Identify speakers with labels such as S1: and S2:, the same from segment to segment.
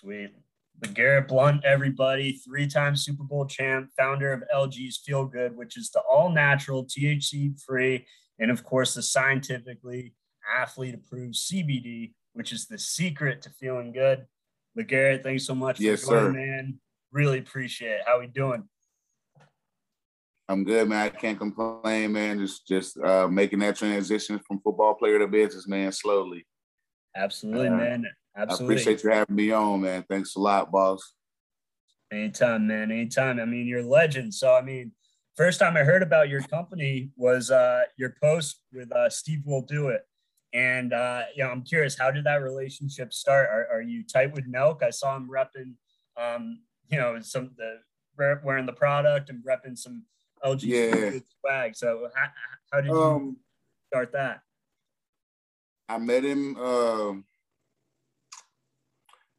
S1: Sweet. Garrett Blount, everybody, three time Super Bowl champ, founder of LG's Feel Good, which is the all natural, THC free, and of course, the scientifically athlete approved CBD, which is the secret to feeling good. LeGarrette, thanks so much
S2: yes,
S1: for
S2: sir.
S1: man. Really appreciate it. How we doing?
S2: I'm good, man. I can't complain, man. Just just uh, making that transition from football player to business, man, slowly.
S1: Absolutely, uh, man. Absolutely.
S2: I appreciate you having me on, man. Thanks a lot, boss.
S1: Anytime, man. Anytime. I mean, you're a legend. So, I mean, first time I heard about your company was uh, your post with uh, Steve Will Do It. And, uh, you know, I'm curious, how did that relationship start? Are, are you tight with Nelk? I saw him repping, um, you know, some the wearing the product and repping some LG
S2: yeah.
S1: swag. So, how, how did you um, start that?
S2: I met him. Um,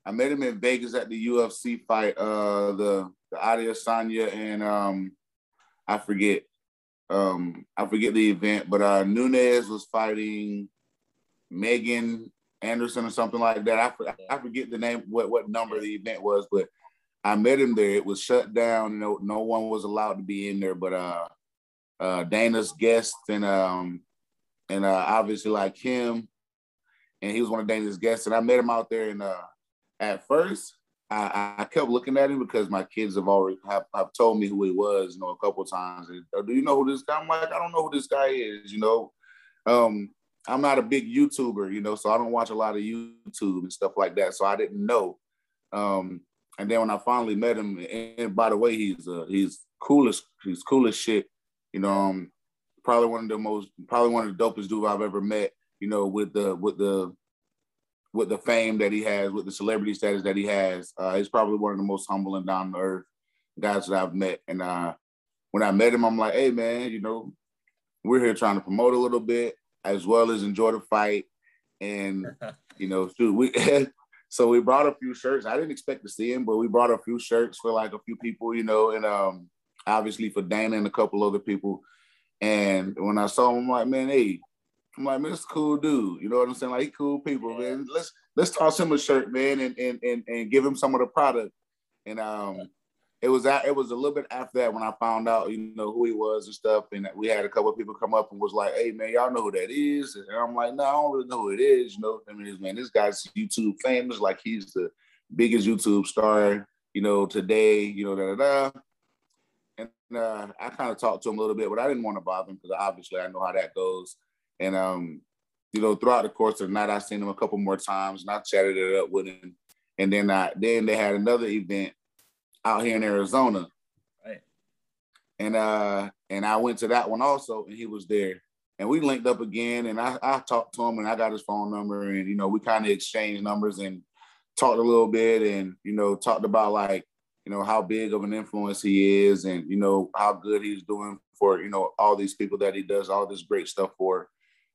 S2: I met him in Vegas at the UFC fight. Uh, the the Adesanya and um, I forget. Um, I forget the event, but uh, Nunes was fighting Megan Anderson or something like that. I, I forget the name, what what number the event was, but I met him there. It was shut down. No, no one was allowed to be in there, but uh, uh, Dana's guest and um, and uh, obviously like him, and he was one of Dana's guests. And I met him out there, and uh, at first I, I kept looking at him because my kids have already have, have told me who he was, you know, a couple times. And, Do you know who this guy? I'm like, I don't know who this guy is, you know. Um, I'm not a big YouTuber, you know, so I don't watch a lot of YouTube and stuff like that. So I didn't know. Um, and then when I finally met him, and by the way, he's uh, he's coolest, he's coolest shit. You know, um, probably one of the most, probably one of the dopest dudes I've ever met. You know, with the with the with the fame that he has, with the celebrity status that he has, uh, he's probably one of the most humble and down to earth guys that I've met. And uh, when I met him, I'm like, hey man, you know, we're here trying to promote a little bit as well as enjoy the fight. And you know, shoot, we so we brought a few shirts. I didn't expect to see him, but we brought a few shirts for like a few people, you know, and um obviously for Dana and a couple other people. And when I saw him, I'm like, man, hey, I'm like, man, this cool dude. You know what I'm saying? Like, he cool people, man. Let's let's toss him a shirt, man, and and and, and give him some of the product. And um, it was it was a little bit after that when I found out, you know, who he was and stuff. And we had a couple of people come up and was like, "Hey, man, y'all know who that is?" And I'm like, "No, I don't really know who it is." You know, I mean, man, this guy's YouTube famous, like he's the biggest YouTube star, you know, today. You know, da da da. And uh, I kind of talked to him a little bit, but I didn't want to bother him because obviously I know how that goes. And um, you know, throughout the course of the night, I seen him a couple more times, and I chatted it up with him. And then I then they had another event out here in Arizona.
S1: Right.
S2: And uh and I went to that one also, and he was there. And we linked up again, and I, I talked to him, and I got his phone number, and you know, we kind of exchanged numbers and talked a little bit, and you know, talked about like you know how big of an influence he is, and you know how good he's doing for you know all these people that he does all this great stuff for.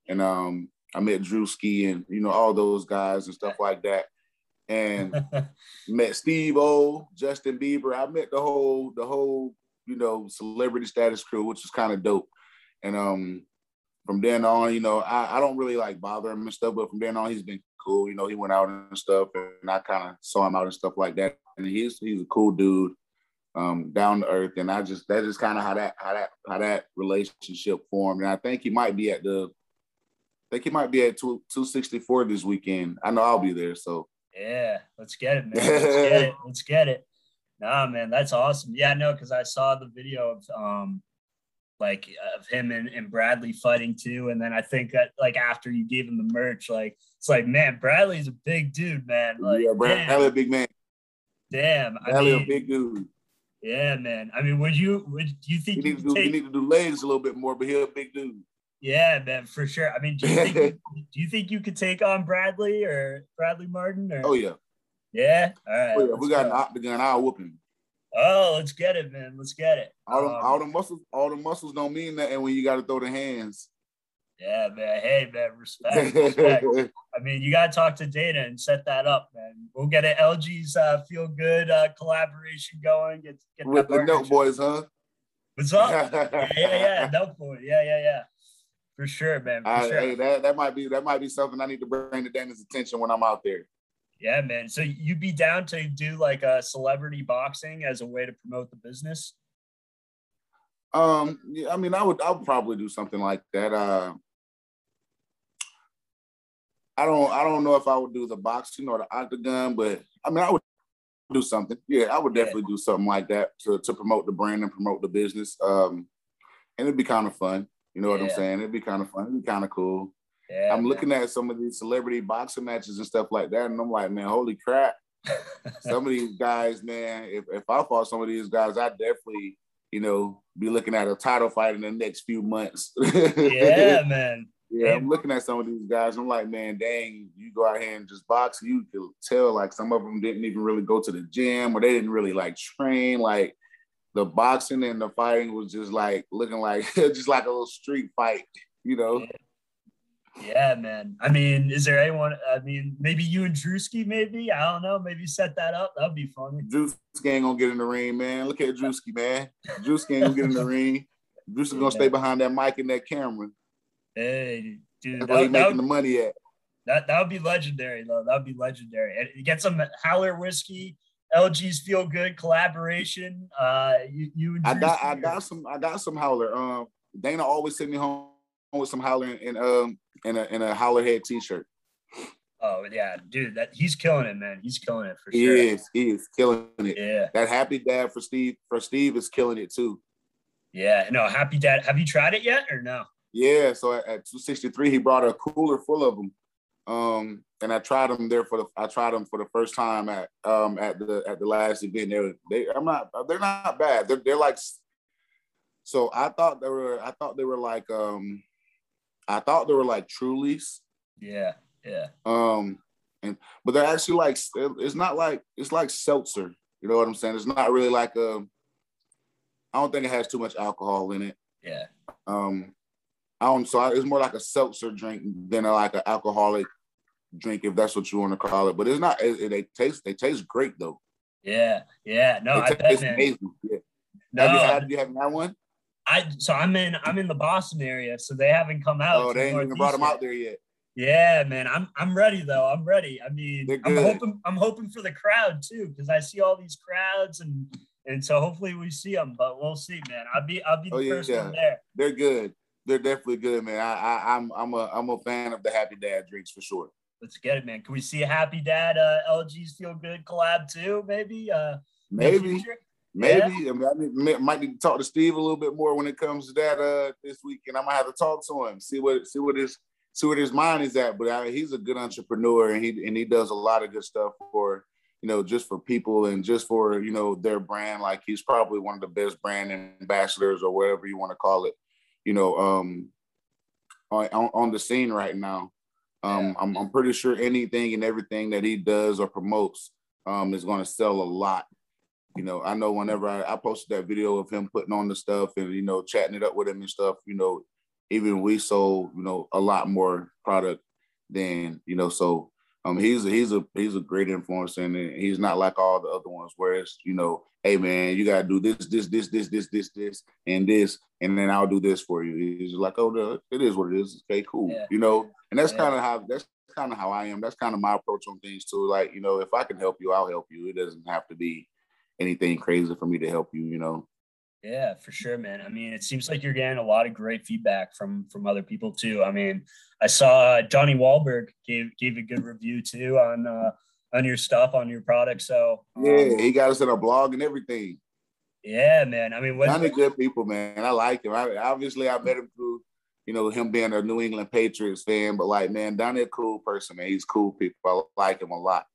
S2: And um, I met Drewski and you know all those guys and stuff like that and met Steve O, Justin Bieber. I met the whole the whole you know celebrity status crew, which is kind of dope. And um, from then on, you know, I, I don't really like bother him and stuff, but from then on, he's been cool. You know, he went out and stuff, and I kind of saw him out and stuff like that. And he's he's a cool dude, um, down to earth. And I just that's just kind of how that how that how that relationship formed. And I think he might be at the I think he might be at two, 264 this weekend. I know I'll be there. So
S1: yeah, let's get it, man. Let's get it. Let's get it. Nah, man, that's awesome. Yeah, no, because I saw the video of um like of him and, and Bradley fighting too. And then I think that like after you gave him the merch, like it's like, man, Bradley's a big dude, man. Like
S2: yeah, Bradley a big man.
S1: Damn.
S2: Bradley
S1: I mean,
S2: a big dude.
S1: Yeah, man. I mean, would you would you think
S2: you need, to do,
S1: take,
S2: you need to do legs a little bit more, but he's a big dude.
S1: Yeah, man, for sure. I mean, do you think do you think you could take on Bradley or Bradley Martin? Or?
S2: Oh yeah.
S1: Yeah. All right.
S2: Oh, yeah. We got go. an octagon. I'll whoop him.
S1: Oh, let's get it, man. Let's get it.
S2: All, um, all the muscles, all the muscles don't mean that, and when you got to throw the hands.
S1: Yeah, man. Hey, man. Respect. respect. I mean, you got to talk to Dana and set that up, man. We'll get an LG's uh, feel good uh, collaboration going. Get, get
S2: with the Nelk Boys, huh?
S1: What's up? yeah, yeah, yeah. Nelk Boy. Yeah, yeah, yeah. For sure, man. For
S2: I,
S1: sure.
S2: Hey, that, that might be that might be something I need to bring to Dana's attention when I'm out there.
S1: Yeah, man. So you'd be down to do like a celebrity boxing as a way to promote the business?
S2: Um, yeah, I mean, I would, I would probably do something like that. Uh, I don't, I don't know if I would do the boxing or the octagon, but I mean, I would do something. Yeah, I would definitely yeah. do something like that to to promote the brand and promote the business. Um, and it'd be kind of fun. You know what. I'm saying? It'd be kind of fun. It'd be kind of cool. Yeah, I'm man. looking at some of these celebrity boxing matches and stuff like that, and I'm like, man, holy crap! some of these guys, man. If if I fought some of these guys, I definitely, you know, be looking at a title fight in the next few months.
S1: yeah, man.
S2: Yeah, I'm looking at some of these guys. I'm like, man, dang, you go out here and just box. You can tell like some of them didn't even really go to the gym or they didn't really like train. Like the boxing and the fighting was just like looking like just like a little street fight, you know.
S1: Yeah. Yeah, man. I mean, is there anyone? I mean, maybe you and Drewski, maybe I don't know. Maybe set that up. That'd be funny.
S2: Drewski ain't gonna get in the ring, man. Look at Drewski, man. Drewski ain't gonna get in the ring. Drewski gonna stay behind that mic and that camera.
S1: Hey, dude,
S2: that's that, where he making would, the money at.
S1: That that would be legendary, though. That would be legendary. And get some Howler whiskey. LG's feel good collaboration. Uh, you, you
S2: I got I got some I got some Howler. Um, Dana always sent me home with some Howler in um in a in a Howler head t-shirt.
S1: Oh yeah, dude, that he's killing it, man. He's killing it for sure.
S2: He is. He is killing it.
S1: Yeah.
S2: That happy dad for Steve for Steve is killing it too.
S1: Yeah. No, happy dad. Have you tried it yet or no?
S2: Yeah. So at, at 263, he brought a cooler full of them. Um, and I tried them there for the I tried them for the first time at um at the at the last event. They they I'm not they're not bad. They're they're like so I thought they were I thought they were like um I thought they were like Trulies.
S1: Yeah, yeah.
S2: Um, and but they're actually like it's not like it's like seltzer. You know what I'm saying? It's not really like a. Um, I don't think it has too much alcohol in it.
S1: Yeah.
S2: Um, I don't. So it's more like a seltzer drink than a, like an alcoholic drink, if that's what you want to call it. But it's not. It, it, they taste. They taste great though.
S1: Yeah. Yeah. No, they I bet, amazing.
S2: Yeah. No, have you, had, you have that one?
S1: I so I'm in I'm in the Boston area, so they haven't come out.
S2: Oh, they ain't even brought them out there yet.
S1: Yeah, man, I'm I'm ready though. I'm ready. I mean, I'm hoping I'm hoping for the crowd too, because I see all these crowds and and so hopefully we see them, but we'll see, man. I'll be I'll be oh, the oh, yeah, first yeah. one there.
S2: They're good. They're definitely good, man. I, I I'm I'm a I'm a fan of the Happy Dad drinks for sure.
S1: Let's get it, man. Can we see a Happy Dad uh, LG's Feel Good collab too? Maybe. Uh,
S2: maybe. Maybe yeah. I, mean, I might need to talk to Steve a little bit more when it comes to that uh, this weekend. I might have to talk to him, see what see what his see what his mind is at. But I, he's a good entrepreneur, and he and he does a lot of good stuff for you know just for people and just for you know their brand. Like he's probably one of the best brand ambassadors or whatever you want to call it. You know, um, on, on the scene right now. Um. I'm, I'm pretty sure anything and everything that he does or promotes um, is going to sell a lot you know, I know whenever I, I, posted that video of him putting on the stuff and you know chatting it up with him and stuff, you know, even we sold you know a lot more product than you know. So um, he's a, he's a he's a great influence and he's not like all the other ones where it's you know, hey man, you gotta do this this this this this this this and this and then I'll do this for you. He's like, oh, no, it is what it is. Okay, cool. Yeah. You know, and that's yeah. kind of how that's kind of how I am. That's kind of my approach on things too. Like, you know, if I can help you, I'll help you. It doesn't have to be anything crazy for me to help you, you know.
S1: Yeah, for sure, man. I mean, it seems like you're getting a lot of great feedback from from other people too. I mean, I saw uh, Donnie Wahlberg gave gave a good review too on uh, on your stuff on your product. So
S2: um, yeah, he got us in a blog and everything.
S1: Yeah, man. I mean,
S2: what, Johnny good people, man. I like him. I, obviously, I met him through you know him being a New England Patriots fan, but like, man, Donnie a cool person, man. He's cool people. I like him a lot.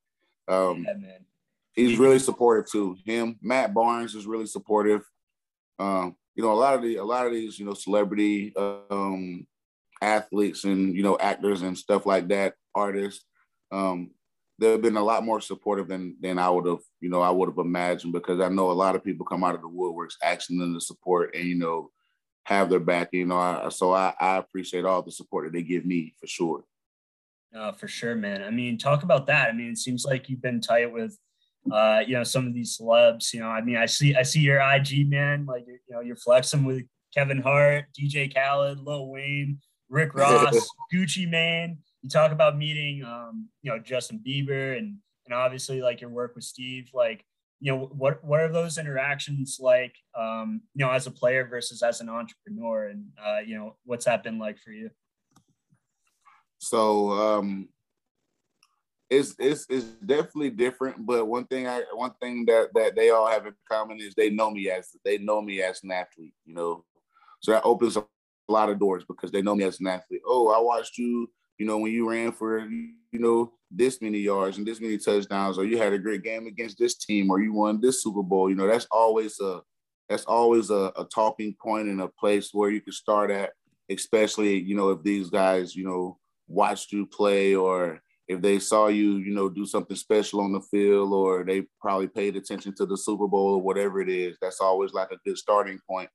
S2: Um, yeah, man he's really supportive too. Him, Matt Barnes is really supportive. Um, you know, a lot of the a lot of these, you know, celebrity um, athletes and you know actors and stuff like that, artists. Um, they've been a lot more supportive than than I would have, you know, I would have imagined because I know a lot of people come out of the woodworks asking them to support and you know have their back. You know, I, so I, I appreciate all the support that they give me for sure.
S1: No, for sure, man. I mean, talk about that. I mean, it seems like you've been tight with uh, you know, some of these celebs, you know, I mean, I see, I see your IG man, like, you know, you're flexing with Kevin Hart, DJ Khaled, Lil Wayne, Rick Ross, Gucci Mane. You talk about meeting, um, you know, Justin Bieber and and obviously like your work with Steve, like you know what what are those interactions like um you know as a player versus as an entrepreneur and uh you know what's that been like for you
S2: so um it's it's it's definitely different but one thing i one thing that that they all have in common is they know me as they know me as an athlete you know? So that opens a lot of doors because they know me as an athlete. Oh i watched you you know, when you ran for, you know, this many yards and this many touchdowns, or you had a great game against this team, or you won this Super Bowl, you know, that's always a that's always a, a talking point and a place where you can start at, especially, you know, if these guys, you know, watched you play or if they saw you, you know, do something special on the field, or they probably paid attention to the Super Bowl or whatever it is, that's always like a good starting point.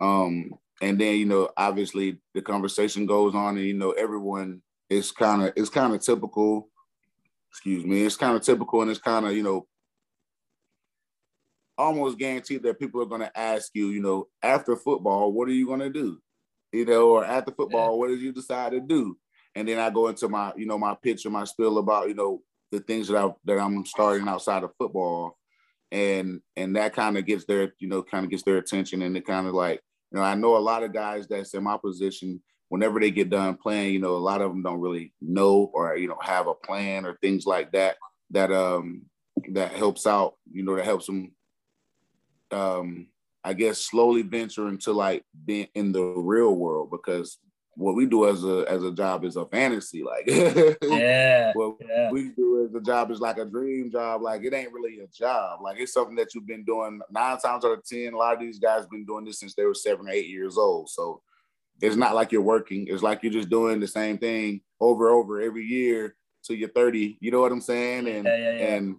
S2: Um, and then, you know, obviously the conversation goes on, and you know, everyone it's kind of it's kind of typical. Excuse me. It's kind of typical, and it's kind of you know almost guaranteed that people are going to ask you, you know, after football, what are you going to do? You know, or after football, what did you decide to do? And then I go into my, you know, my pitch or my spill about, you know, the things that I that I'm starting outside of football, and and that kind of gets their, you know, kind of gets their attention, and it kind of like, you know, I know a lot of guys that's in my position whenever they get done playing, you know, a lot of them don't really know or you know have a plan or things like that that um that helps out, you know, that helps them um I guess slowly venture into like being in the real world because what we do as a as a job is a fantasy. Like
S1: yeah,
S2: what
S1: yeah.
S2: we do as a job is like a dream job. Like it ain't really a job. Like it's something that you've been doing nine times out of ten. A lot of these guys been doing this since they were seven or eight years old. So it's not like you're working. It's like you're just doing the same thing over and over every year till you're 30. You know what I'm saying? And
S1: yeah, yeah,
S2: and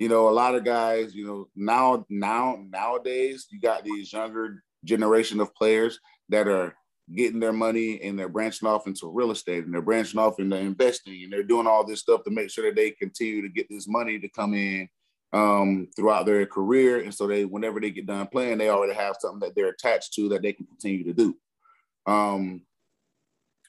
S2: you know, a lot of guys, you know, now now nowadays you got these younger generation of players that are getting their money and they're branching off into real estate and they're branching off into investing and they're doing all this stuff to make sure that they continue to get this money to come in um, throughout their career. And so they, whenever they get done playing, they already have something that they're attached to that they can continue to do. Um,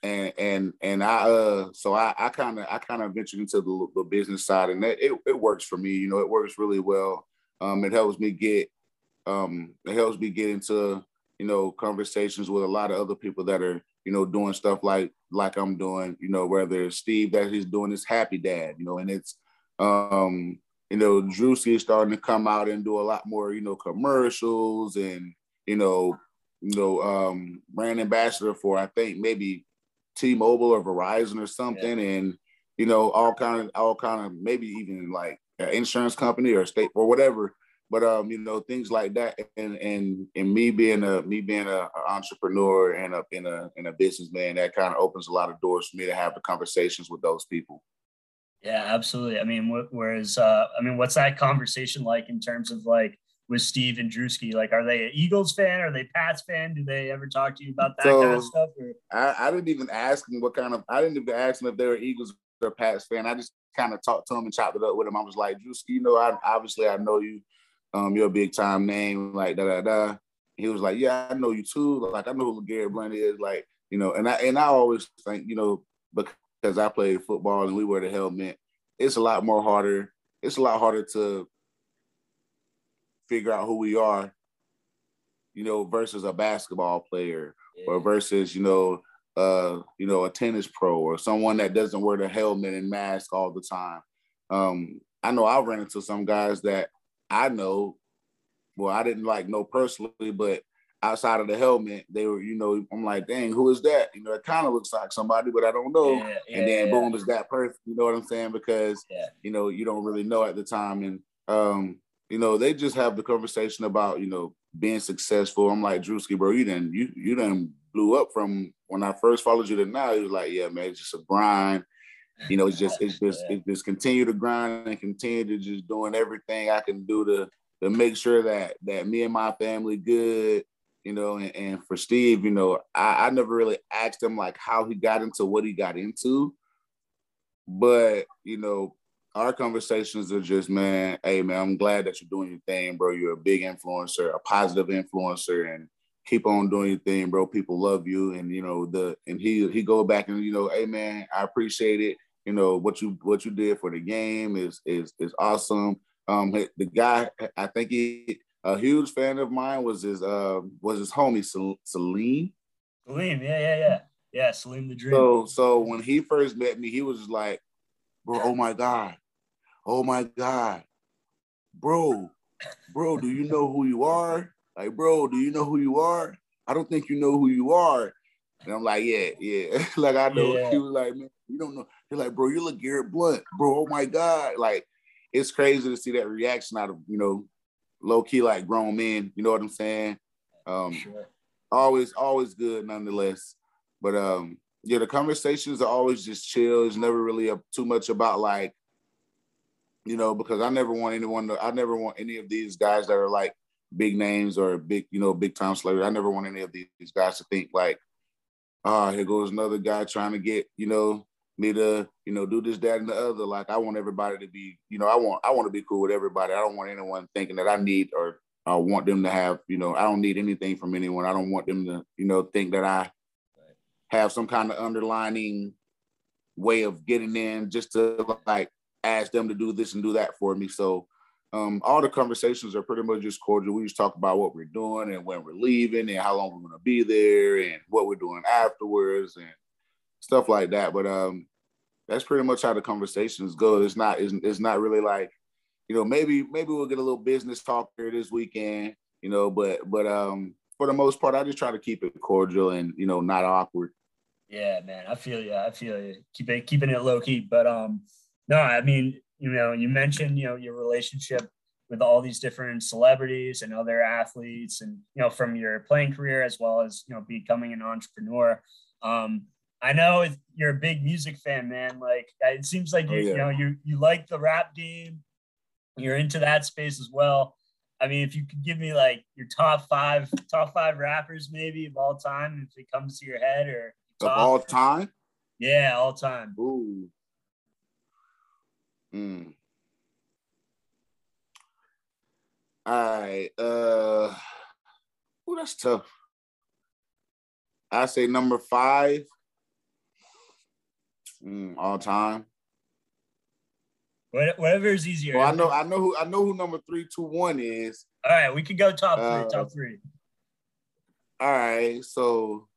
S2: and and and I uh so I I kind of I kind of ventured into the, the business side and that, it it works for me. You know, it works really well. Um, it helps me get um it helps me get into you know conversations with a lot of other people that are you know doing stuff like like I'm doing. You know, whether it's Steve that he's doing his Happy Dad. You know, and it's um you know Drewski is starting to come out and do a lot more you know commercials and you know you know, um, brand ambassador for I think maybe T-Mobile or Verizon or something, yeah. and you know, all kind of all kind of maybe even like an insurance company or state or whatever. But um, you know, things like that, and and and me being a me being a, a entrepreneur and a in a in a businessman, that kind of opens a lot of doors for me to have the conversations with those people.
S1: Yeah, absolutely. I mean, whereas, uh, I mean, what's that conversation like in terms of like, with Steve and Drewski? Like, are they an Eagles fan? Are they Pats fan? Do they ever talk to you about that so, kind of stuff?
S2: I, I, didn't even ask them what kind of. I didn't even ask them if they were Eagles or Pats fan. I just kind of talked to them and chopped it up with them. I was like, Drewski, you know, I obviously I know you. Um, you're a big time name, like da da da. He was like, yeah, I know you too. Like I know who Garrett Blount is. Like you know, and I and I always think you know because I played football and we wear the helmet. It's a lot more harder. It's a lot harder to figure out who we are, you know, versus a basketball player yeah. or versus, you know, uh, you know, a tennis pro or someone that doesn't wear the helmet and mask all the time. Um, I know I ran into some guys that I know, well, I didn't like know personally, but outside of the helmet, they were, you know, I'm like, dang, who is that? You know, it kind of looks like somebody, but I don't know. Yeah, yeah, and then boom, is that person. You know what I'm saying? Because you know, you don't really know at the time. And um, you know, they just have the conversation about, you know, being successful. I'm like, Drewski, bro, you didn't you you didn't blew up from when I first followed you to now. He was like, yeah, man, it's just a grind. You know, it's just it's just it's just continue to grind and continue to just doing everything I can do to to make sure that that me and my family good. You know, and, and for Steve, you know, I, I never really asked him like how he got into what he got into. But, you know, our conversations are just, man, hey man, I'm glad that you're doing your thing, bro. You're a big influencer, a positive influencer, and keep on doing your thing, bro. People love you, and you know the and he he go back and you know, hey man, I appreciate it. You know what you what you did for the game is is is awesome. Um, the guy, I think he a huge fan of mine was his uh was his homie Salim.
S1: Salim, yeah, yeah, yeah, yeah. Salim the Dream.
S2: So so when he first met me, he was just like, bro, oh my god, oh my god, bro, bro, do you know who you are? Like, bro, do you know who you are? I don't think you know who you are. And I'm like, yeah, yeah. like I know. Yeah. He was like, man, you don't know. He's like, bro, you look Garrett Blount, bro. Oh my God. Like, it's crazy to see that reaction out of, you know, low key like grown men. You know what I'm saying? Um, sure. always, always good nonetheless. But um, yeah, the conversations are always just chill. It's never really a, too much about like, you know, because I never want anyone to, I never want any of these guys that are like big names or big, you know, big time celebrities. I never want any of these, these guys to think like, ah, oh, here goes another guy trying to get, you know, me to, you know, do this, that, and the other. Like I want everybody to be, you know, I want I want to be cool with everybody. I don't want anyone thinking that I need or I want them to have, you know, I don't need anything from anyone. I don't want them to, you know, think that I have some kind of underlining way of getting in just to like ask them to do this and do that for me. So um, all the conversations are pretty much just cordial. We just talk about what we're doing and when we're leaving and how long we're going to be there and what we're doing afterwards and stuff like that. But um, that's pretty much how the conversations go. It's not it's, it's not really like, you know, maybe maybe we'll get a little business talk here this weekend, you know, but but um for the most part, I just try to keep it cordial and you know not awkward.
S1: Yeah, man, I feel you. I feel you. Keep it keeping it low key, but um, no, I mean, you know, you mentioned you know your relationship with all these different celebrities and other athletes, and you know from your playing career as well as you know becoming an entrepreneur. Um, I know you're a big music fan, man. Like it seems like you, oh, yeah. you know you you like the rap game. You're into that space as well. I mean, if you could give me like your top five, top five rappers maybe of all time, if it comes to your head or
S2: of all time.
S1: Yeah, all time.
S2: Ooh. Hmm. All right. Uh. Ooh, that's tough. I say number five. Mm, all time.
S1: Whatever is easier.
S2: Well, I know, I know who, I know who number three, two, one is.
S1: All right, we can go top three. Uh, top three.
S2: All right, so,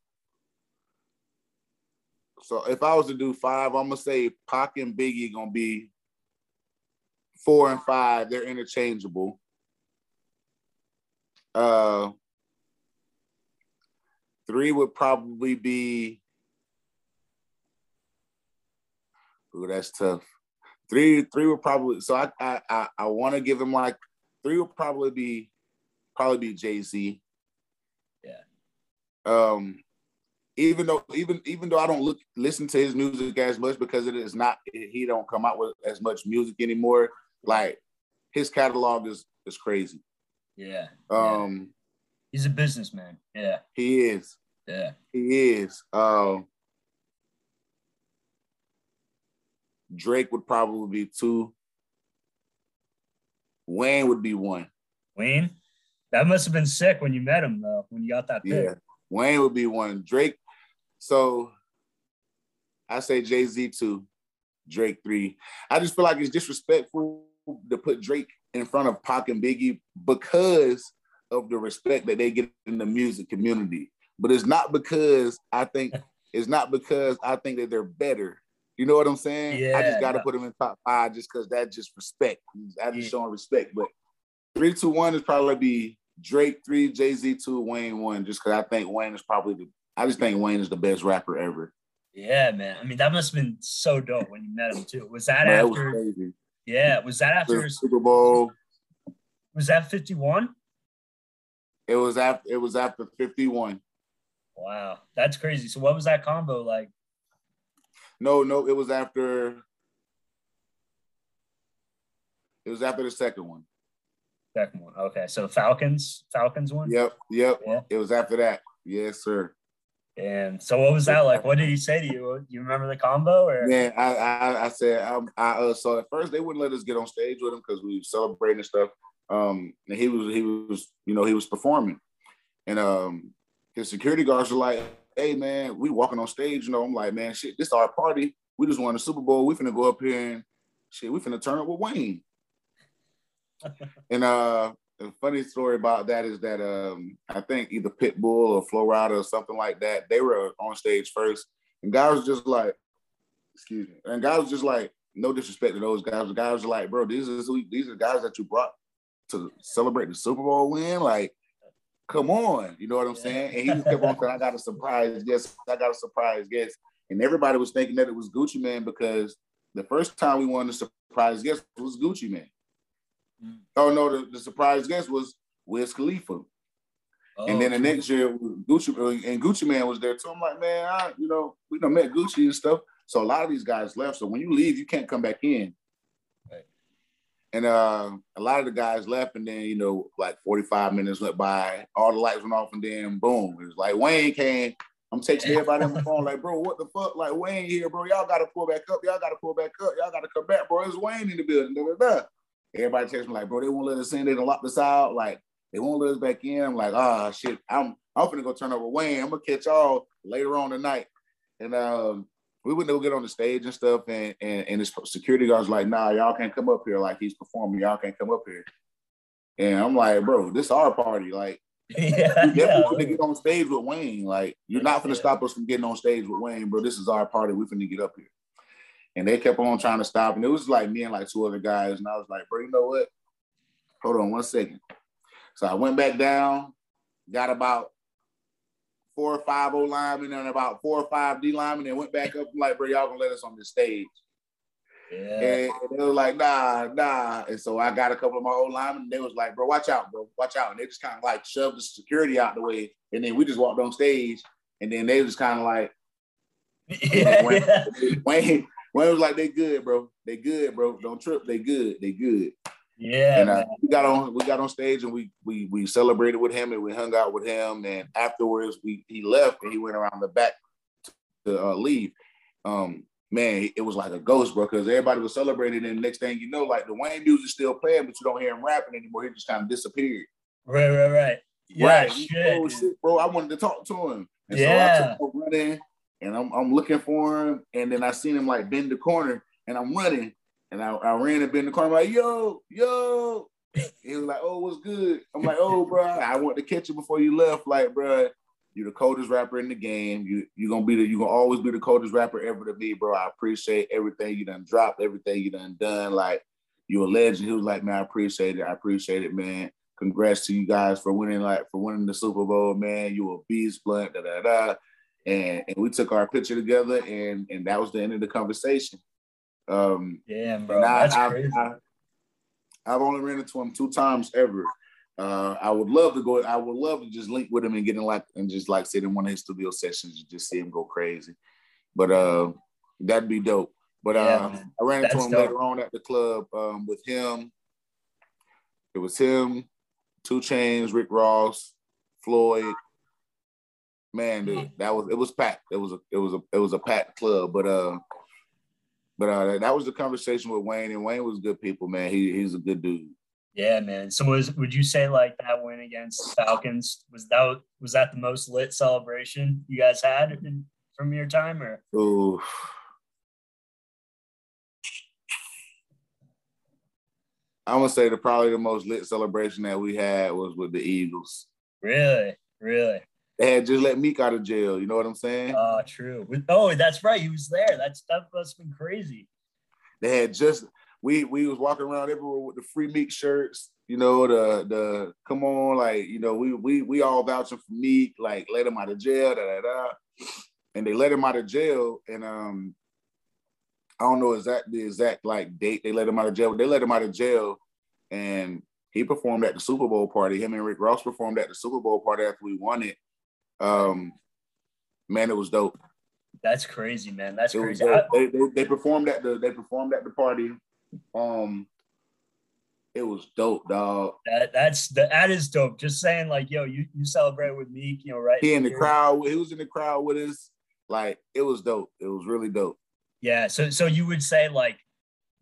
S2: so if I was to do five, I'm gonna say Pac and Biggie gonna be four and five. They're interchangeable. Uh, three would probably be Ooh, that's tough. Three, three would probably. So I, I, I, I want to give him like three would probably be, probably be Jay
S1: Z. Yeah.
S2: Um, even though even even though I don't look listen to his music as much because it is not he don't come out with as much music anymore. Like his catalog is is crazy.
S1: Yeah.
S2: Um,
S1: yeah. he's a businessman. Yeah.
S2: He is.
S1: Yeah.
S2: He is. Um, Drake would probably be two. Wayne would be one.
S1: Wayne? That must have been sick when you met him though, when you got that pick. Yeah.
S2: Wayne would be one. Drake. So I say Jay-Z two, Drake three. I just feel like it's disrespectful to put Drake in front of Pac and Biggie because of the respect that they get in the music community. But it's not because I think it's not because I think that they're better. You know what I'm saying? Yeah, I just got to put him in top five just because that's just respect. I just yeah. showing respect. But three, two, one is probably be Drake three, Jay Z two, Wayne one. Just because I think Wayne is probably the. I just think Wayne is the best rapper ever.
S1: Yeah, man. I mean, that must have been so dope when you met him too. Was that man, after? Was yeah, was that after
S2: Super Bowl?
S1: Was that fifty one?
S2: It was after. It was after fifty one.
S1: Wow, that's crazy. So, what was that combo like?
S2: No, no, it was after. It was after the second one.
S1: Second one. Okay, so Falcons, Falcons one.
S2: Yep, yep. Yeah. It was after that. Yes, sir.
S1: And so, what was that like? What did he say to you? You remember the combo? Or?
S2: Yeah, I, I, I said, um, I, uh, so at first they wouldn't let us get on stage with him because we were celebrating and stuff. Um, and he was, he was, you know, he was performing, and um, his security guards were like, hey man, we walking on stage, you know, I'm like, man, shit, this our party. we just won the Super Bowl. We finna go up here and shit, we finna turn up with Wayne. and uh the funny story about that is that um I think either Pitbull or Flo Rida or something like that, they were on stage first. And guys was just like, excuse me. And guys was just like, no disrespect to those guys. The guys are like, bro, these are these are guys that you brought to celebrate the Super Bowl win. Like, come on, you know what I'm saying? And he just kept on saying, I got a surprise guest. I got a surprise guest. And everybody was thinking that it was Gucci Mane because the first time we won the surprise guest was Gucci Mane. Mm. Oh no, the, the surprise guest was Wiz Khalifa. Oh, and then the next year, Gucci and Gucci Mane was there too. I'm like, man, I, you know, we done met Gucci and stuff. So a lot of these guys left. So when you leave, you can't come back in. And uh, a lot of the guys left, and then you know, like 45 minutes went by, all the lights went off, and then boom, it was like Wayne came. I'm texting everybody on the phone, like, bro, what the fuck? Like Wayne here, bro. Y'all gotta pull back up. Y'all gotta pull back up. Y'all gotta come back, bro. It's Wayne in the building. Da, da, da. Everybody texts me like, bro, they won't let us in. They don't lock us out. Like, they won't let us back in. I'm like, ah, shit. I'm I'm gonna go turn over Wayne. I'm gonna catch y'all later on tonight. And um, we wouldn't go get on the stage and stuff, and and, and his security guards like, nah, y'all can't come up here. Like he's performing, y'all can't come up here. And I'm like, bro, this our party. Like, yeah, we definitely yeah. to get on stage with Wayne. Like, you're not gonna yeah. stop us from getting on stage with Wayne, bro. This is our party. We're gonna get up here. And they kept on trying to stop. And it was like me and like two other guys. And I was like, bro, you know what? Hold on one second. So I went back down, got about four or five O linemen and about four or five D linemen and went back up. Like, bro, y'all gonna let us on this stage. Yeah. And, they were like, nah, nah. And so I got a couple of my old linemen, and they was like, bro, watch out, bro, watch out. And they just kind of like shoved the security out the way. And then we just walked on stage. And then they was kind of like, yeah, Wayne, Wayne, Wayne was like, they good, bro. They good, bro. Don't trip. They good. They good.
S1: Yeah.
S2: And uh, we got on we got on stage and we we we celebrated with him and we hung out with him. And afterwards we he left and he went around the back to uh, leave. Um, man, it was like a ghost, bro, because everybody was celebrating, and next thing you know, like the Wayne music still playing, but you don't hear him rapping anymore. He just kind of disappeared.
S1: Right, right, right.
S2: Yeah, right. Shit, oh, shit, bro. I wanted to talk to him. And yeah. so I took running and I'm, I'm looking for him. And then I seen him like bend the corner and I'm running. And I, I ran and bend the corner. I'm like, yo, yo. He was like, oh, what's good? I'm like, oh, bro, I want to catch you before you left. Like, bro, you're the coldest rapper in the game. You you're gonna be the you're gonna always be the coldest rapper ever to be, bro. I appreciate everything you done dropped, everything you done done. Like you're a legend. He was like, man, I appreciate it. I appreciate it, man. Congrats to you guys for winning, like for winning the Super Bowl, man. You a beast, Blount, da da da. And, and we took our picture together, and and that was the end of the conversation. Um,
S1: Damn, bro, I, that's I, crazy. I,
S2: I've only ran into him two times ever. Uh, I would love to go. I would love to just link with him and get in like and just like sit in one of his studio sessions and just see him go crazy. But uh, that'd be dope. But uh, yeah, I ran into him dope. later on at the club um, with him. It was him, 2 Chainz, Rick Ross, Floyd. Man, dude, that was it was packed. It was a it was a it was a packed club. But uh, but uh, that was the conversation with Wayne, and Wayne was good people, man. He he's a good dude.
S1: Yeah, man. So was would you say like that win against Falcons was that was that the most lit celebration you guys had in, from your time, or?
S2: Ooh. I'm gonna say the probably the most lit celebration that we had was with the Eagles.
S1: Really, really.
S2: They had just let Meek out of jail. You know what I'm saying?
S1: Oh, uh, true. Oh, that's right. He was there. That's That stuff must have been crazy.
S2: They had just we we was walking around everywhere with the free Meek shirts. You know the the come on like you know we we we all vouching for Meek like let him out of jail da da da, and they let him out of jail and um I don't know exact the exact like date they let him out of jail. But they let him out of jail and he performed at the Super Bowl party. Him and Rick Ross performed at the Super Bowl party after we won it. Um, man, it was dope.
S1: That's crazy, man. That's it crazy.
S2: They, they, they performed at the they performed at the party. Um, it was dope, dog.
S1: That that's that is dope. Just saying, like, yo, you you celebrate with Meek, you know, right?
S2: He in the crowd. He was in the crowd with us. Like, it was dope. It was really dope.
S1: Yeah. So so you would say like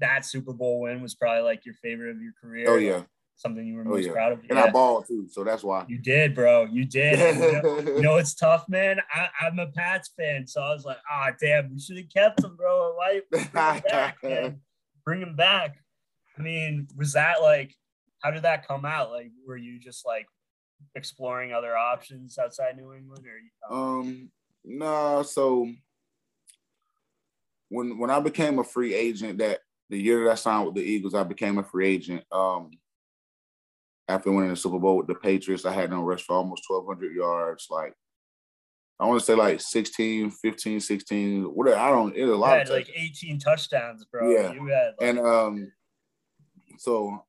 S1: that Super Bowl win was probably like your favorite of your career.
S2: Oh yeah.
S1: Something you were oh, most oh,
S2: yeah.
S1: proud of?
S2: And yeah. I balled too, so that's why.
S1: You did, bro. You did. you, know, you, know, it's tough, man. I, am a Pats fan, so I was like, ah, oh, damn, we should have kept him, bro. Why bring him back, man? Bring him back. I mean, was that like? How did that come out? Like, were you just like exploring other options outside New England, or
S2: um, no? So when when I became a free agent, that the year that I signed with the Eagles, I became a free agent. Um, after winning the Super Bowl with the Patriots, I had no rush for almost 1,200 yards. Like, I want to say like 16, 15, 16, whatever. I don't, it's a lot.
S1: You had like 18 touchdowns, bro.
S2: Yeah.
S1: You had
S2: like, and um, so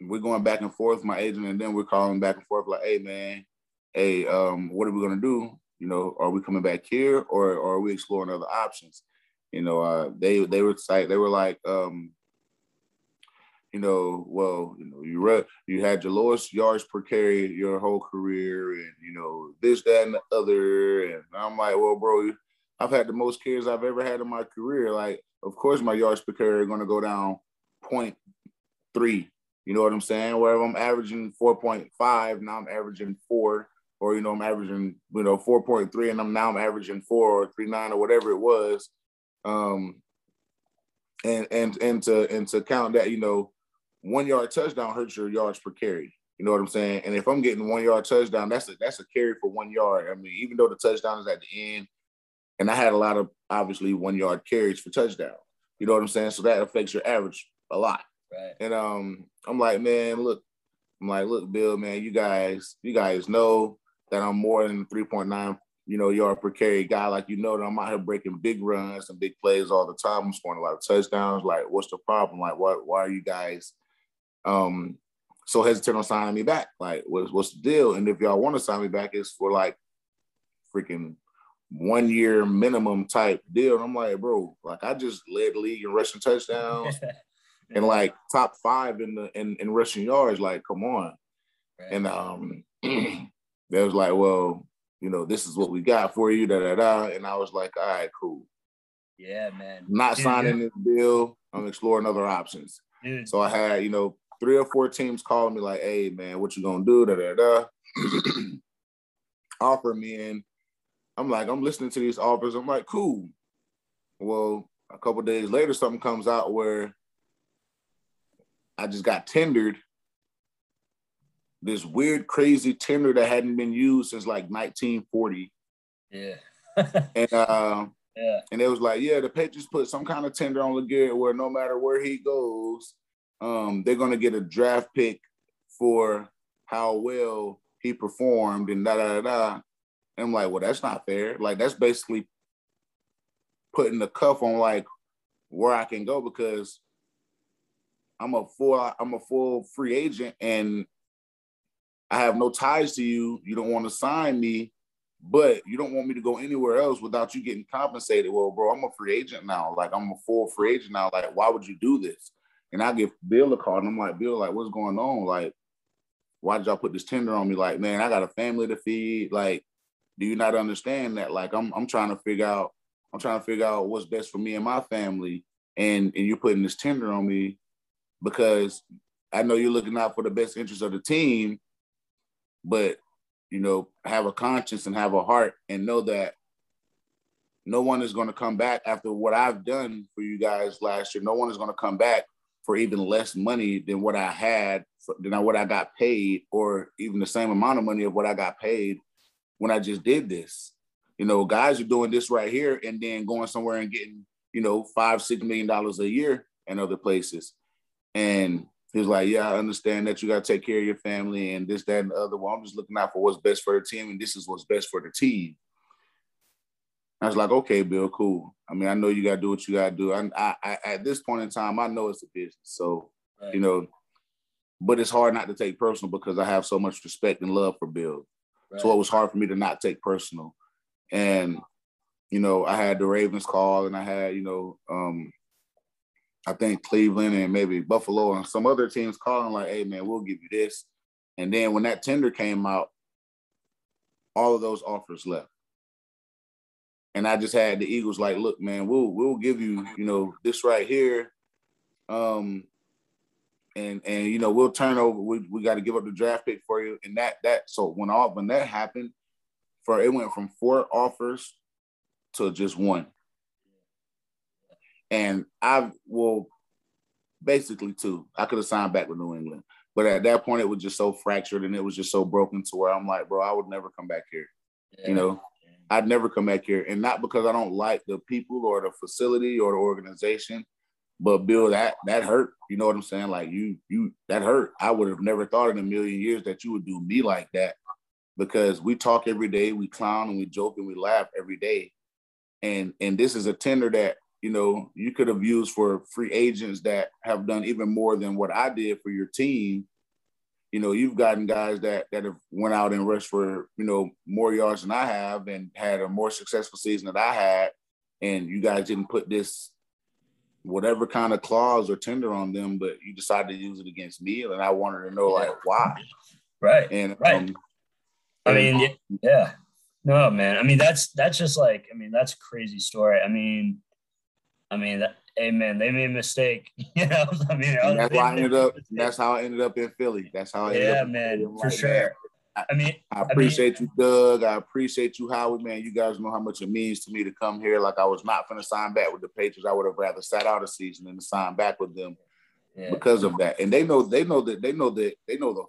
S2: we're going back and forth, my agent, and then we're calling back and forth like, hey, man, hey, um, what are we going to do? You know, are we coming back here or, or are we exploring other options? You know, uh, they they were like they were like, um, you know, well, you know, you re- you had your lowest yards per carry your whole career, and you know this, that, and the other, and I'm like, well, bro, I've had the most carries I've ever had in my career. Like, of course, my yards per carry are going to go down 0.3. You know what I'm saying? Where I'm averaging 4.5, now I'm averaging four, or you know, I'm averaging you know 4.3, and I'm now I'm averaging four or three nine or whatever it was. Um, and and and to and to count that, you know, one yard touchdown hurts your yards per carry. You know what I'm saying? And if I'm getting one yard touchdown, that's a that's a carry for one yard. I mean, even though the touchdown is at the end, and I had a lot of obviously one yard carries for touchdown. You know what I'm saying? So that affects your average a lot.
S1: Right.
S2: And um, I'm like, man, look, I'm like, look, Bill, man, you guys, you guys know that I'm more than 3.9 you know, yard per carry guy. Like you know that I'm out here breaking big runs and big plays all the time. I'm scoring a lot of touchdowns. Like, what's the problem? Like, what why are you guys um so hesitant on signing me back? Like, what's what's the deal? And if y'all want to sign me back, it's for like freaking one year minimum type deal. And I'm like, bro, like I just led the league in rushing touchdowns and like top five in the in, in rushing yards. Like, come on. Right. And um they was like, well, you know, this is what we got for you, da da da. And I was like, all right, cool.
S1: Yeah, man.
S2: not signing this deal. I'm exploring other options. Dude. So I had, you know, three or four teams calling me like, hey man, what you gonna do? Da da da. Offer me in. I'm like, I'm listening to these offers. I'm like, cool. Well, a couple days later, something comes out where I just got tendered this weird, crazy tender that hadn't been used since like 1940.
S1: Yeah.
S2: and uh,
S1: yeah.
S2: And it was like, yeah, the Patriots put some kind of tender on Legarrette where no matter where he goes, um, they're gonna get a draft pick for how well he performed and da da da. And I'm like, well, that's not fair. Like that's basically putting the cuff on like where I can go because I'm a full I'm a full free agent and I have no ties to you. You don't want to sign me, but you don't want me to go anywhere else without you getting compensated. Well, bro, I'm a free agent now. Like I'm a full free agent now. Like, why would you do this? And I give Bill a call and I'm like, Bill, like, what's going on? Like, why did y'all put this tender on me? Like, man, I got a family to feed. Like, do you not understand that? Like, I'm I'm trying to figure out, I'm trying to figure out what's best for me and my family. And and you're putting this tender on me because I know you're looking out for the best interest of the team but you know, have a conscience and have a heart and know that no one is going to come back after what I've done for you guys last year. No one is going to come back for even less money than what I had, than what I got paid, or even the same amount of money of what I got paid when I just did this. You know, guys are doing this right here and then going somewhere and getting, you know, five, six million dollars a year in other places. And He's like, yeah, I understand that you got to take care of your family and this, that, and the other. Well, I'm just looking out for what's best for the team, and this is what's best for the team. I was like, okay, Bill, cool. I mean, I know you got to do what you got to do. I, I, I, at this point in time, I know it's a business, so right. you know, but it's hard not to take personal because I have so much respect and love for Bill. Right. So it was hard for me to not take personal. And you know, I had the Ravens call, and I had you know, um, I think Cleveland and maybe Buffalo and some other teams calling like, "Hey man, we'll give you this." And then when that tender came out, all of those offers left. And I just had the Eagles like, "Look, man, we'll we'll give you, you know, this right here." Um and and you know we'll turn over. We, we got to give up the draft pick for you, and that that so when all when that happened, for it went from four offers to just one, and I will basically two. I could have signed back with New England, but at that point it was just so fractured and it was just so broken to where I'm like, bro, I would never come back here. Yeah. You know, I'd never come back here, and not because I don't like the people or the facility or the organization, but Bill, that that hurt. You know what I'm saying? Like you, you that hurt. I would have never thought in a million years that you would do me like that, because we talk every day, we clown and we joke and we laugh every day, and and this is a tender that you know you could have used for free agents that have done even more than what I did for your team you know, you've gotten guys that that have went out and rushed for you know more yards than I have and had a more successful season than I had, and you guys didn't put this whatever kind of clause or tender on them, but you decided to use it against me, and I wanted to know like why.
S1: Right. And right. Um, I mean, yeah. No, man. I mean, that's that's just like I mean, that's crazy story. I mean, I mean, that, Amen. They made a mistake. You know, I mean,
S2: that's why I ended up. That's how I ended up in Philly. That's how I ended
S1: yeah,
S2: up.
S1: man, for sure. I, I mean,
S2: I appreciate I mean, you, Doug. I appreciate you, Howard. Man, you guys know how much it means to me to come here. Like I was not going to sign back with the Patriots. I would have rather sat out a season than to sign back with them yeah. because of that. And they know, they know that, they know that, they know the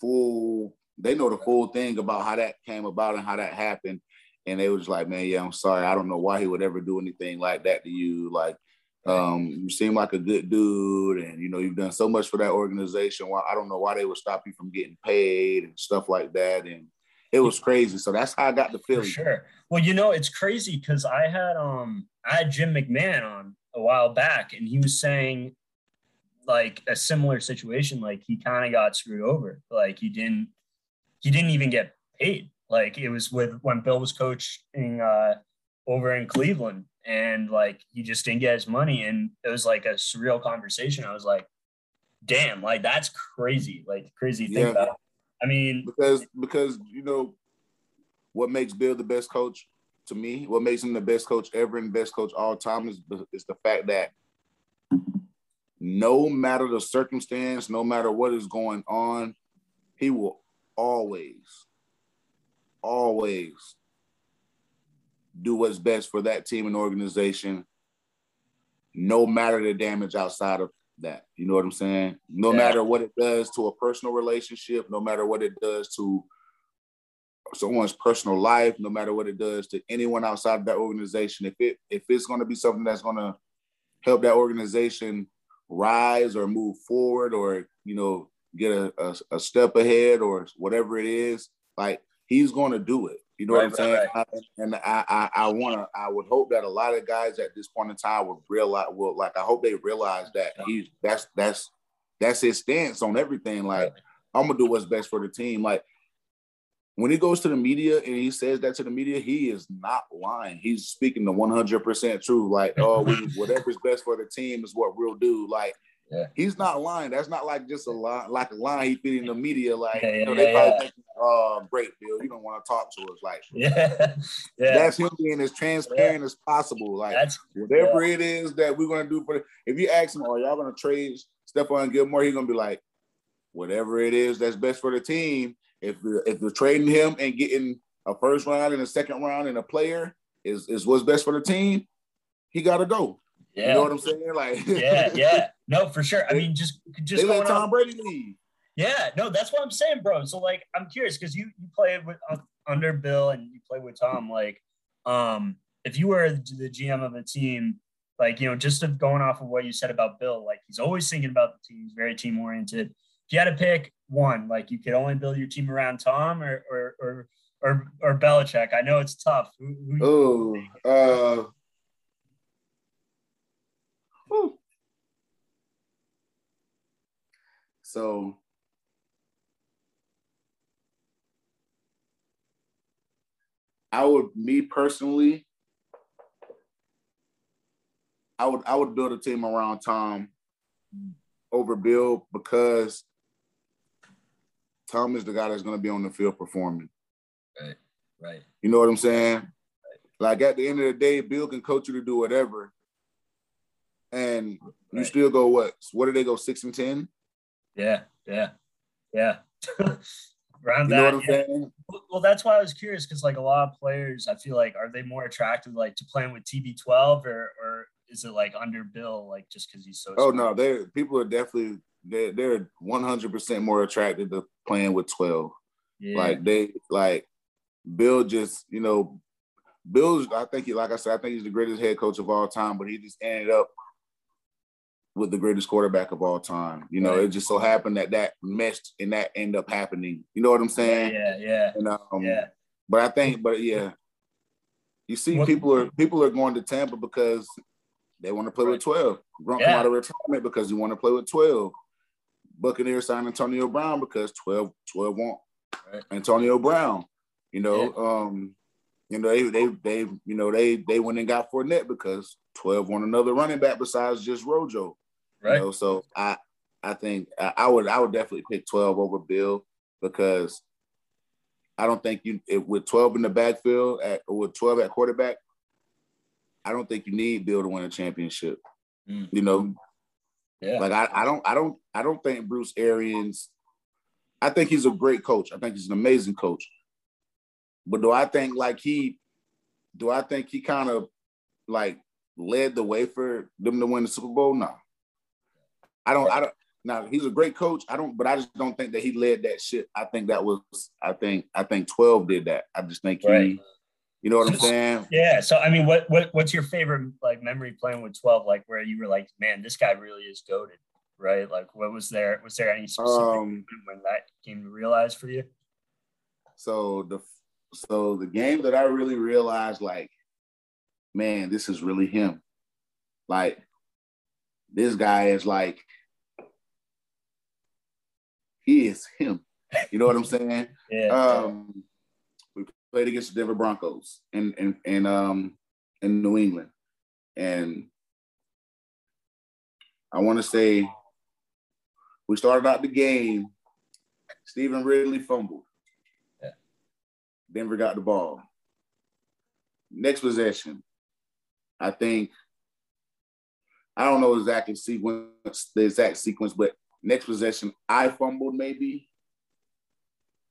S2: full, they know the full thing about how that came about and how that happened. And they was like, man, yeah, I'm sorry. I don't know why he would ever do anything like that to you. Like um, you seem like a good dude, and you know you've done so much for that organization. Well, I don't know why they would stop you from getting paid and stuff like that. And it was crazy. So that's how I got the feeling.
S1: For sure. Well, you know, it's crazy because I had um I had Jim McMahon on a while back, and he was saying like a similar situation. Like he kind of got screwed over. Like he didn't he didn't even get paid. Like it was with when Bill was coaching uh over in Cleveland and like he just didn't get his money and it was like a surreal conversation i was like damn like that's crazy like crazy thing yeah. about i mean
S2: because because you know what makes bill the best coach to me what makes him the best coach ever and best coach all time is, is the fact that no matter the circumstance no matter what is going on he will always always do what's best for that team and organization, no matter the damage outside of that. You know what I'm saying? No yeah. matter what it does to a personal relationship, no matter what it does to someone's personal life, no matter what it does to anyone outside of that organization, if it if it's going to be something that's going to help that organization rise or move forward or you know get a, a, a step ahead or whatever it is, like he's going to do it. You know right, what I'm saying? Right. And I, I, I want to, I would hope that a lot of guys at this point in time will realize, will like, I hope they realize that he's, that's, that's, that's his stance on everything. Like, I'm gonna do what's best for the team. Like, when he goes to the media and he says that to the media, he is not lying. He's speaking the 100% true. Like, oh, whatever's best for the team is what we'll do. Like, yeah. He's not lying. That's not like just a lie, like a line he feeding the media. Like, yeah, you know, they probably think, oh, great, Bill, you don't want to talk to us. Like,
S1: yeah,
S2: that's him being as transparent as possible. Like, that's, whatever it is that we're gonna do for. The, if you ask him, "Are y'all gonna trade Stephon Gilmore?" He's gonna be like, "Whatever it is that's best for the team. If if they're trading him and getting a first round and a second round and a player is is what's best for the team, he got to go." Yeah. You know what I'm saying? Like,
S1: yeah, yeah. No, for sure. I mean, just just
S2: they let Tom on. Brady leave.
S1: Yeah, no, that's what I'm saying, bro. So like, I'm curious because you you played with uh, under Bill and you played with Tom. Like, um, if you were the GM of a team, like you know, just of going off of what you said about Bill, like he's always thinking about the team. He's very team oriented. If you had to pick one, like you could only build your team around Tom or or or or, or Belichick. I know it's tough.
S2: Oh, uh, So I would, me personally, I would I would build a team around Tom over Bill because Tom is the guy that's going to be on the field performing.
S1: Right, right.
S2: You know what I'm saying? Right. Like at the end of the day, Bill can coach you to do whatever, and right. you still go what? What did they go six and ten?
S1: Yeah, yeah, yeah. Around
S2: You
S1: that,
S2: know what I'm
S1: yeah. Well, that's why I was curious because like a lot of players, I feel like are they more attracted like to playing with TB12 or or is it like under Bill like just because he's so?
S2: Oh
S1: smart?
S2: no, they people are definitely they're they're 100 percent more attracted to playing with 12.
S1: yeah.
S2: Like they like Bill just you know Bill's I think he like I said I think he's the greatest head coach of all time, but he just ended up with the greatest quarterback of all time. You know,
S1: Right.
S2: it just so happened that that meshed and that ended up happening. You know what I'm saying?
S1: yeah, yeah,
S2: And um,
S1: yeah.
S2: but I think, but yeah, you see,
S1: What-
S2: people are people are going to Tampa because they want to play
S1: Right.
S2: with twelve. Gronk
S1: Yeah.
S2: come out of retirement because you want to play with twelve. Buccaneers signed Antonio Brown because 12, 12 want
S1: Right.
S2: Antonio Brown. You know, um, you know they they they you know they they went and got Fournette because twelve want another running back besides just Rojo.
S1: Right.
S2: You know, so I I think I, would I would definitely pick 12 over Bill because I don't think you with 12 in the backfield at or with 12 at quarterback, I don't think you need Bill to win a championship.
S1: Mm.
S2: You know,
S1: yeah.
S2: like I, I don't I don't I don't think Bruce Arians. I think he's a great coach. I think he's an amazing coach. But do I think like he do I think he kind of like led the way for them to win the Super Bowl? No. I don't I don't now he's a great coach. I don't but I just don't think that he led that shit. I think that was I think I think 12 did that. I just think he
S1: Right.
S2: you know what I'm saying?
S1: Yeah. So I mean, what what what's your favorite like memory playing with 12? Like where you were like, man, this guy really is goaded, right? Like what was there? Was there any specific
S2: Um
S1: moment when that came to realize for you?
S2: So the so the game that I really realized, like, man, this is really him. Like, this guy is like, he is him. You know what I'm saying?
S1: Yeah.
S2: Um, we played against the Denver Broncos in in in um in New England, and I want to say we started out the game. Stevan Ridley fumbled.
S1: Yeah.
S2: Denver got the ball. Next possession, I think. I don't know exactly sequence the exact sequence, but next possession I fumbled maybe,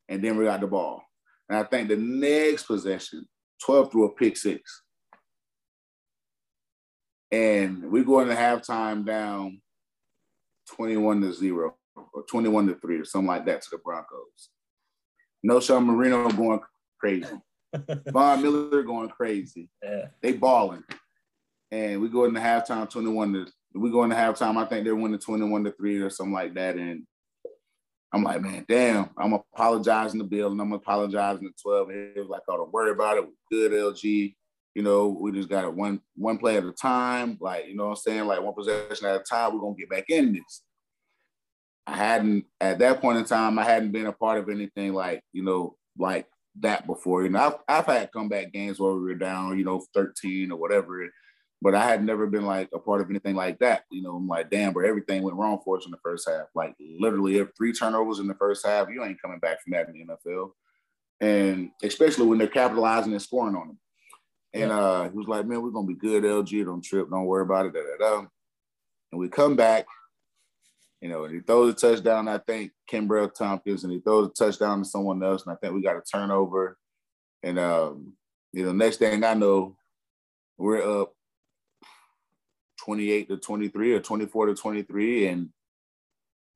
S2: and then we got the ball. And I think the next possession, 12 threw a pick six. And we go into halftime down 21 to 0 or 21 to 3 or something like that to the Broncos. Knowshon Moreno going crazy. Von Miller going crazy.
S1: yeah.
S2: They balling. And we go into halftime 21 to we go into halftime. I think they're winning 21 to 3 or something like that. And I'm like, man, damn, I'm apologizing to Bill and I'm apologizing to 12. And it was like, oh, don't worry about it. We're good, LG. You know, we just got it one one play at a time. Like, you know what I'm saying? Like one possession at a time. We're gonna get back in this. I hadn't at that point in time, I hadn't been a part of anything like, you know, like that before. You know, I've, I've had comeback games where we were down, you know, 13 or whatever. But I had never been like a part of anything like that. You know, I'm like, damn, bro, everything went wrong for us in the first half. Like literally if three turnovers in the first half, you ain't coming back from that in the NFL. And especially when they're capitalizing and scoring on them. And uh, he was like, man, we're gonna be good, LG. Don't trip, don't worry about it. Da, da, da. And we come back, you know, and he throws a touchdown, I think, Kenbrell Thompkins, and he throws a touchdown to someone else. And I think we got a turnover. And um, you know, next thing I know, we're up 28 to 23 or 24 to 23. And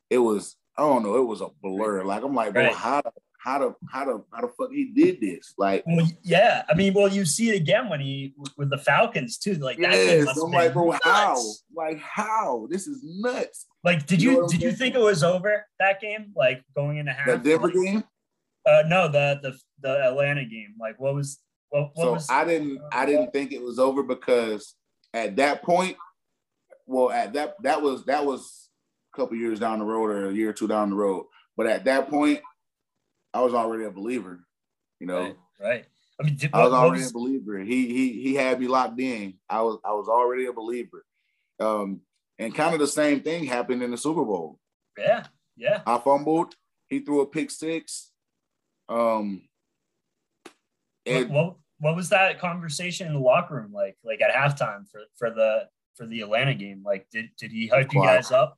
S2: it was, I don't know, it was a blur. Like I'm like,
S1: Right.
S2: how the how the how the how the fuck he did this? Like
S1: Well, yeah. I mean, well, you see it again when he with the Falcons too. Like that
S2: Yes, I'm like, bro, how? Like, how? This is nuts.
S1: Like, did
S2: You know
S1: you
S2: I'm
S1: did you think it was over that game? Like going into half?
S2: That Denver
S1: Like,
S2: game.
S1: Uh, no, the the the Atlanta game. Like, what was what what
S2: So
S1: was?
S2: I didn't, I didn't think it was over because at that point, well, at that that was that was a couple years down the road or a year or two down the road. But at that point, I was already a believer. You know,
S1: right, right. I mean, did,
S2: I was already
S1: was,
S2: a believer. He he he had me locked in. I was I was already a believer. Um, and kind of the same thing happened in the Super Bowl.
S1: yeah, yeah.
S2: I fumbled. He threw a pick six. Um,
S1: What, what what was that conversation in the locker room like? Like at halftime for for the for the Atlanta game? Like, did did he hype you guys up?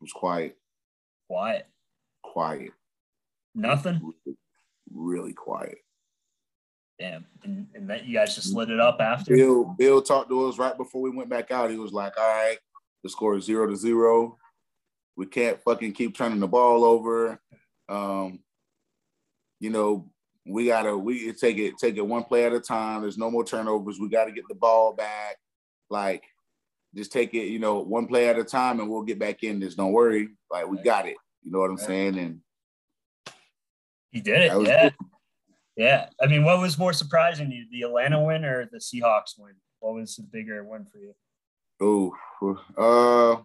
S2: it was quiet.
S1: Quiet.
S2: Quiet.
S1: Nothing.
S2: Really, really quiet.
S1: Damn. And, and that you guys just lit it up after.
S2: Bill Bill talked to us right before we went back out. He was like, "All right, the score is zero to zero. We can't fucking keep turning the ball over. Um, you know, we gotta we take it take it one play at a time. There's no more turnovers. We got to get the ball back. Like, just take it, you know, one play at a time, and we'll get back in this. Don't worry. Like, we got it. You know what I'm saying? And
S1: he did it. Yeah. Yeah. I mean, what was more surprising you, the Atlanta win or the Seahawks win? What was the bigger win for you?
S2: Oh, uh,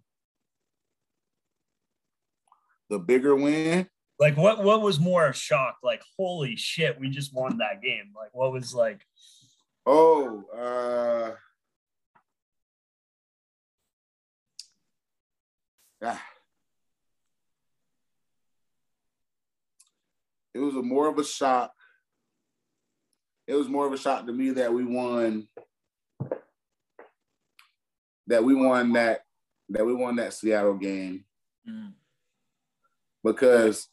S2: the bigger win.
S1: Like what? What was more a shock? Like holy shit, we just won that game. Like what was like?
S2: Oh, uh, ah. it was a more of a shock. It was more of a shock to me that we won. That we won that that we won that Seattle game. Mm. Because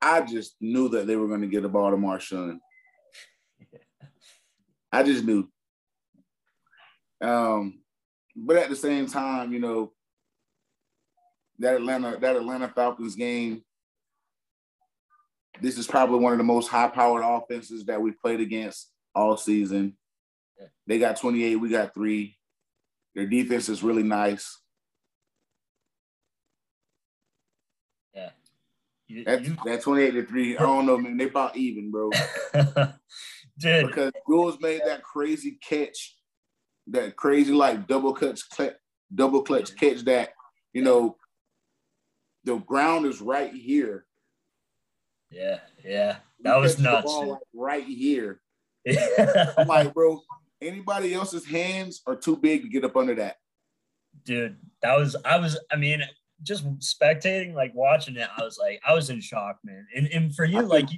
S2: I just knew that they were going to get the ball to Marshawn. I just knew. Um, but at the same time, you know, that Atlanta that Atlanta Falcons game, this is probably one of the most high-powered offenses that we've played against all season. They got 28, we got three. Their defense is really nice. That's that 28 to 3. I don't know, man. They about even, bro. Dude. Because Jules made that crazy catch, that crazy like double clutch double clutch catch that, you know, the ground is right here.
S1: Yeah, yeah. That was nuts. Ball,
S2: like, right here. I'm like, bro, anybody else's hands are too big to get up under that.
S1: Dude, that was I was I mean, just spectating, like watching it, I was like, I was in shock, man. And and for you, like,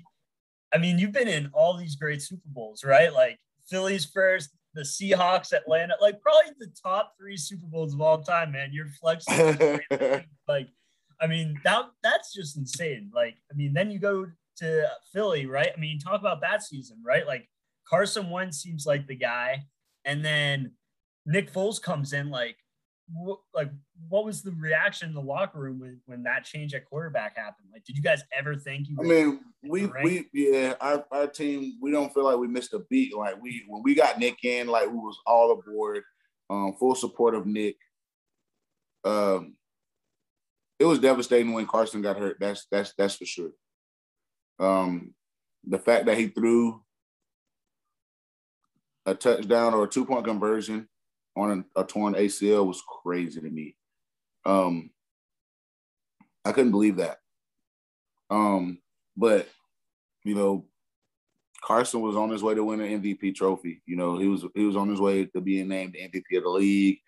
S1: I mean, you've been in all these great Super Bowls, right? Like Phillies first, the Seahawks, Atlanta, like probably the top three Super Bowls of all time, man. You're flexing, like, I mean, that that's just insane. Like, I mean, then you go to Philly, right? I mean, talk about that season, right? Like Carson Wentz seems like the guy, and then Nick Foles comes in, like what, like what was the reaction in the locker room when, when that change at quarterback happened? Like, did you guys ever think you?
S2: I mean, we we yeah, our, our team we don't feel like we missed a beat. Like we when we got Nick in, like we was all aboard, um, full support of Nick. Um, it was devastating when Carson got hurt. That's that's that's for sure. Um, the fact that he threw a touchdown or a two point conversion on a, a torn ACL was crazy to me. Um, I couldn't believe that. Um, but you know, Carson was on his way to win an MVP trophy. You know, he was he was on his way to being named MVP of the league.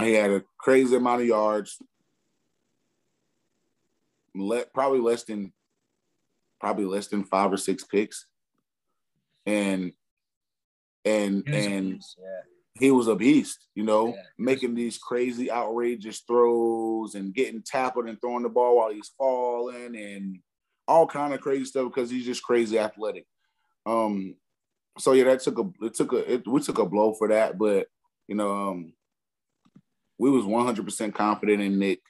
S2: He had a crazy amount of yards, let, probably less than probably less than five or six picks, and and and he was a beast, you know, yeah, making these crazy, outrageous throws and getting tackled and throwing the ball while he's falling and all kind of crazy stuff because he's just crazy athletic. Um, so yeah, that took a it took a it, we took a blow for that, but you know, um, we was one hundred percent confident in Nick.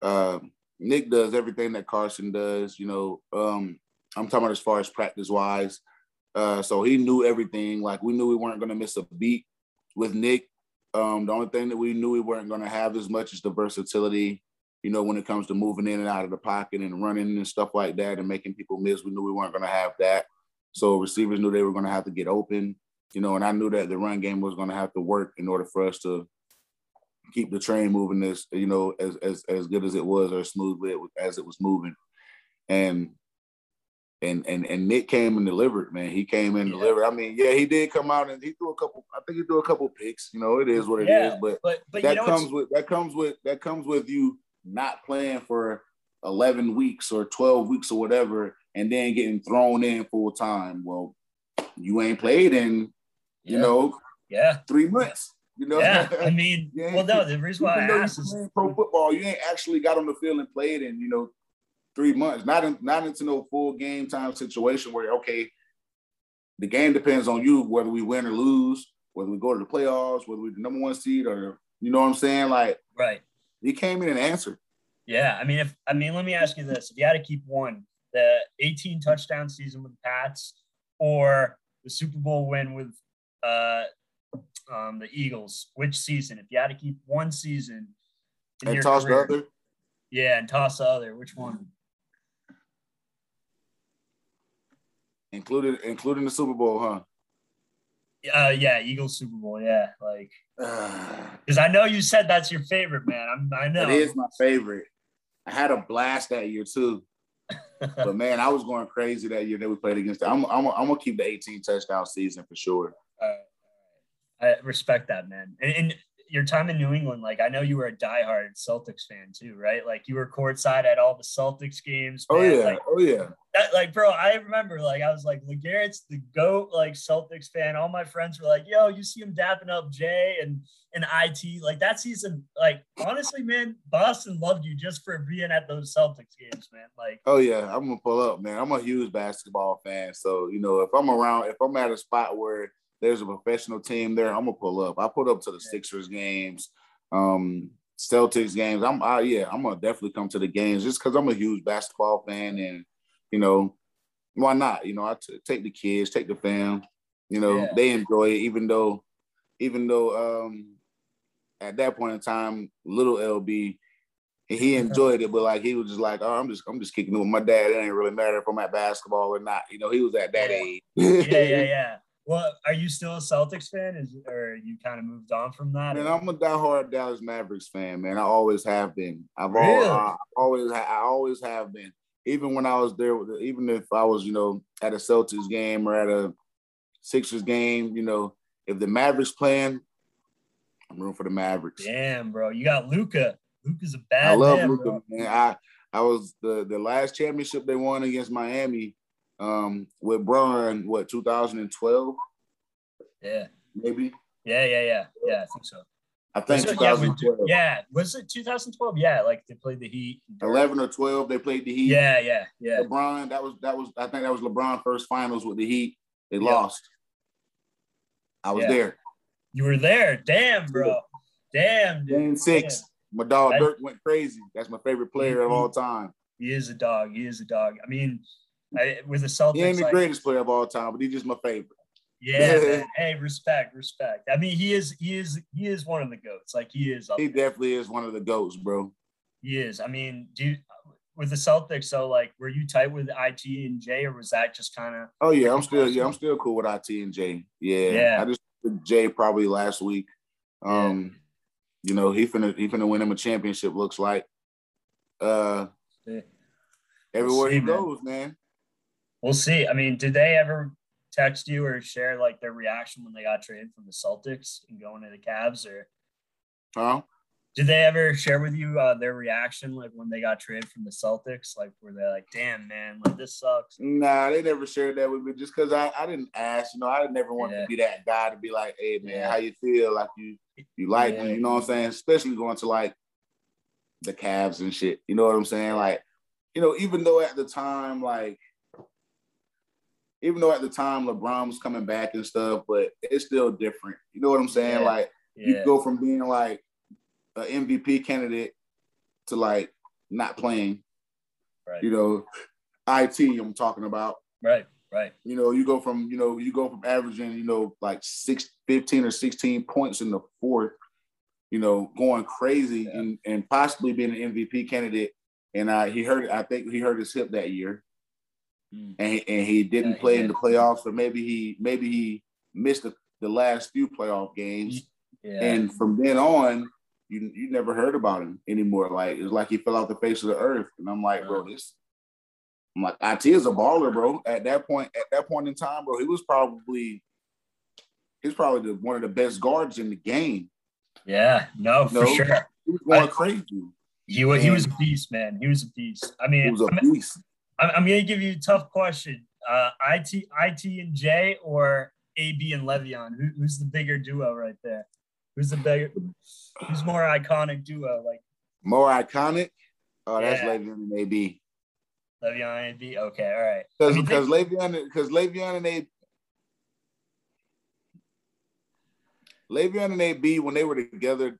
S2: Uh, Nick does everything that Carson does. You know, um, I'm talking about as far as practice wise. Uh, so he knew everything. Like we knew we weren't going to miss a beat with Nick, um, the only thing that we knew we weren't going to have as much is the versatility, you know, when it comes to moving in and out of the pocket and running and stuff like that and making people miss. We knew we weren't going to have that. So receivers knew they were going to have to get open, you know, and I knew that the run game was going to have to work in order for us to keep the train moving as you know, as as as good as it was or smoothly as it was moving. And and and and Nick came and delivered, man. He came and yeah. delivered. I mean, yeah, he did come out and he threw a couple. I think he threw a couple picks. You know, it is what it yeah, is. But, but, but that you know comes with that comes with that comes with you not playing for eleven weeks or twelve weeks or whatever, and then getting thrown in full time. Well, you ain't played in, you yeah. know,
S1: yeah,
S2: three months. You know?
S1: Yeah, I mean, well, no, the reason why I asked is
S2: pro football, you ain't actually got on the field and played in, you know, three months. Not in, not into no full game time situation where okay, the game depends on you whether we win or lose, whether we go to the playoffs, whether we're the number one seed or you know what I'm saying? Like,
S1: right.
S2: He came in and answered.
S1: Yeah, I mean, if I mean, let me ask you this: if you had to keep one, the 18 touchdown season with the Pats, or the Super Bowl win with uh, um, the Eagles, which season? If you had to keep one season,
S2: and toss career, the other.
S1: Yeah, and toss the other. Which one?
S2: Included, including the Super Bowl, huh?
S1: Uh, yeah, Eagles Super Bowl. Yeah, like because I know you said that's your favorite, man. I'm, I know
S2: it is my favorite. I had a blast that year too, but man, I was going crazy that year that we played against. Them. I'm, I'm, I'm gonna keep the 18 touchdown season for sure.
S1: I respect that, man. And, and your time in New England, like I know you were a diehard Celtics fan too, right? Like you were courtside at all the Celtics games.
S2: Oh, man.
S1: Oh
S2: yeah,
S1: like,
S2: oh yeah.
S1: That, like, bro, I remember like I was like LeGarrett's the goat, like Celtics fan. All my friends were like, "Yo, you see him dapping up Jae and and it." Like that season, like honestly, man, Boston loved you just for being at those Celtics games, man. Like,
S2: oh yeah, I'm gonna pull up, man. I'm a huge basketball fan, so you know if I'm around, if I'm at a spot where there's a professional team there, I'm gonna pull up. I put up to the Sixers games, um, Celtics games. I'm I, yeah, I'm gonna definitely come to the games just because I'm a huge basketball fan, and you know, why not? You know, I t- take the kids, take the fam. You know, yeah. they enjoy it, even though, even though um, at that point in time, little LB he enjoyed it, but like he was just like, oh, I'm just I'm just kicking it with my dad. It ain't really matter if I'm at basketball or not. You know, he was at that age.
S1: yeah, yeah, yeah. Well, are you still a Celtics fan? Is or you kind of moved on from that?
S2: Man, I'm a diehard Dallas Mavericks fan, man. I always have been. I've really? always, always, I always have been. Even when I was there, even if I was, you know, at a Celtics game or at a Sixers game, you know, if the Mavericks playing, I'm rooting for the Mavericks.
S1: Damn, bro, you got Luka. Luka's a bad.
S2: I love Luka, man. I I was the the last championship they won against Miami um, with Bron, what 2012?
S1: Yeah,
S2: maybe.
S1: Yeah, yeah, yeah, yeah. I think so.
S2: I think 2012.
S1: Yeah, yeah, was it 2012? Yeah, like they played the Heat.
S2: 11 or 12, they played the Heat.
S1: Yeah, yeah, yeah.
S2: LeBron, that was that was I think that was LeBron first finals with the Heat. They yeah. lost. I was yeah. there.
S1: You were there. Damn, bro. Damn.
S2: Dude. Game six. Damn. My dog Dirk went crazy. That's my favorite player he, of all time.
S1: He is a dog. He is a dog. I mean, I, with the Celtics.
S2: He ain't the like, greatest player of all time, but he's just my favorite.
S1: Yeah, hey, respect, respect. I mean, he is, he is, he is one of the goats. Like he is.
S2: He there. definitely is one of the goats, bro.
S1: He is. I mean, do with the Celtics? So, like, were you tight with it and Jae, or was that just kind of?
S2: Oh yeah, I'm still yeah, I'm still cool with it and Jae. Yeah, yeah. I just Jae probably last week. Um, yeah. you know, he finna he finna win him a championship. Looks like. Uh, yeah. everywhere see, he goes, man.
S1: We'll see. I mean, did they ever text you or share like their reaction when they got traded from the Celtics and going to the Cavs or?
S2: Huh?
S1: Did they ever share with you uh, their reaction like when they got traded from the Celtics? Like, were they like, "Damn, man, like this sucks"?
S2: Nah, they never shared that with me just because I, I didn't ask. You know, I never wanted yeah. to be that guy to be like, "Hey, man, yeah. how you feel? Like you you like yeah. me? You know what I'm saying? Especially going to like the Cavs and shit. You know what I'm saying? Like, you know, even though at the time, like even though at the time LeBron was coming back and stuff, but it's still different. You know what I'm saying? Yeah. Like yeah. you go from being like an MVP candidate to like not playing. Right. You know, IT I'm talking about.
S1: Right, right.
S2: You know, you go from, you know, you go from averaging, you know, like six, 15 or 16 points in the fourth, you know, going crazy yeah. and, and possibly being an MVP candidate. And uh, he hurt, I think he hurt his hip that year. Mm. and, and he didn't yeah, play in the playoffs, or maybe he maybe he missed the, the last few playoff games. Yeah. And from then on, you you never heard about him anymore. Like it's like he fell off the face of the earth. And I'm like, bro, this. I'm like, it is a baller, bro. At that point, at that point in time, bro, he was probably he's probably the, one of the best guards in the game.
S1: Yeah, no, you know? for sure.
S2: He was going I, crazy.
S1: He was he was a beast, man. He was a beast. I mean,
S2: he was a beast.
S1: I'm, I'm going to give you a tough question. Uh, IT, IT and Jae or AB and Le'Veon? Who, who's the bigger duo right there? Who's the bigger? Who's more iconic duo? Like
S2: more iconic? Oh, that's
S1: Yeah.
S2: Le'Veon and AB.
S1: Le'Veon and AB. Okay, all right.
S2: Because because Le'Veon because Le'Veon and AB Le'Veon and AB when they were together,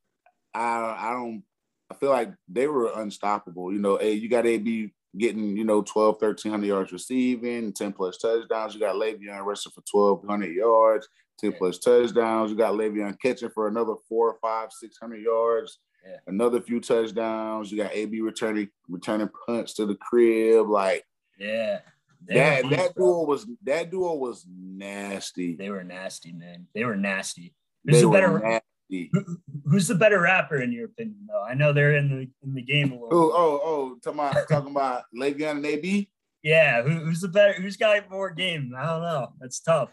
S2: I I don't I feel like they were unstoppable. You know, hey, you got AB getting, you know, 12, 1300 yards receiving, 10 plus touchdowns. You got Le'Veon rushing for 1200 yards, 10
S1: Yeah.
S2: plus touchdowns. You got Le'Veon catching for another four, five, 600 yards.
S1: Yeah.
S2: Another few touchdowns. You got AB returning returning punts to the crib. Like
S1: yeah. They
S2: that that duo was that duo was nasty.
S1: They were nasty, man. They were nasty. Who's
S2: They
S1: the better?
S2: nasty.
S1: Who- Who's the better rapper in your opinion, though? I know they're in the in the game a little.
S2: Oh, oh, oh, talking about talking about Le'Veon and AB.
S1: Yeah, who, who's the better? Who's got more game? I don't know. That's tough.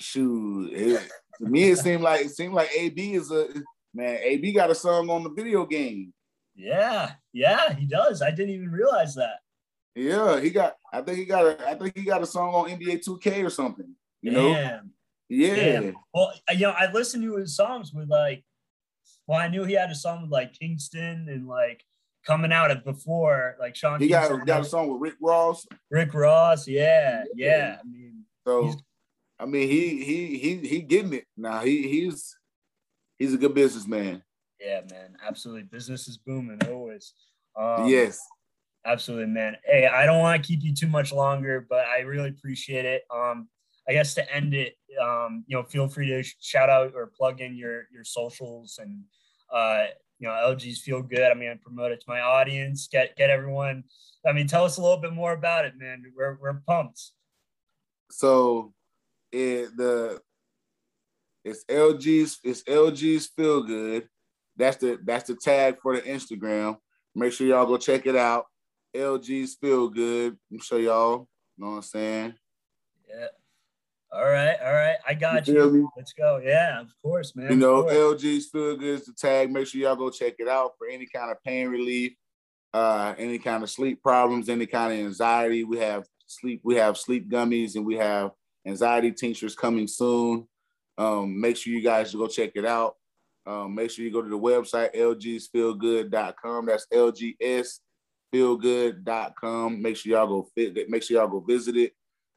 S2: Shoot, it, to me it seemed like it seemed like AB is a man. AB got a song on the video game.
S1: Yeah, yeah, he does. I didn't even realize that.
S2: Yeah, he got. I think he got a. I think he got a song on NBA 2K or something. You know. Yeah.
S1: Well, you know, I listened to his songs with like, well, I knew he had a song with like Kingston and like coming out of before, like Sean.
S2: He
S1: Kingston
S2: got got a song with Rick Ross.
S1: Rick Ross. Yeah,
S2: Yeah.
S1: yeah. I mean,
S2: So I mean, he he he he getting it now. He he's he's a good businessman.
S1: yeah, man. Absolutely, business is booming always. Um,
S2: yes.
S1: Absolutely, man. Hey, I don't want to keep you too much longer, but I really appreciate it. Um, I guess to end it, um, you know, feel free to shout out or plug in your your socials and uh, you know, LG's feel good. I'm gonna promote it to my audience. Get get everyone. I mean, tell us a little bit more about it, man. We're we're pumped.
S2: So it the it's LG's it's LG's feel good. That's the that's the tag for the Instagram. Make sure y'all go check it out. LG's feel good. I'm sure y'all know what I'm saying.
S1: Yeah. All right, all right. I got
S2: You
S1: you. Let's go. Yeah, of course, man.
S2: You know. LG's feel good is the tag. Make sure y'all go check it out for any kind of pain relief, uh, any kind of sleep problems, any kind of anxiety. We have sleep, we have sleep gummies, and we have anxiety tinctures coming soon. Um, make sure you guys go check it out. Um, make sure you go to the website lgsfeelgood.com. That's lgsfeelgood.com. Make sure y'all go fit. Make sure y'all go visit it.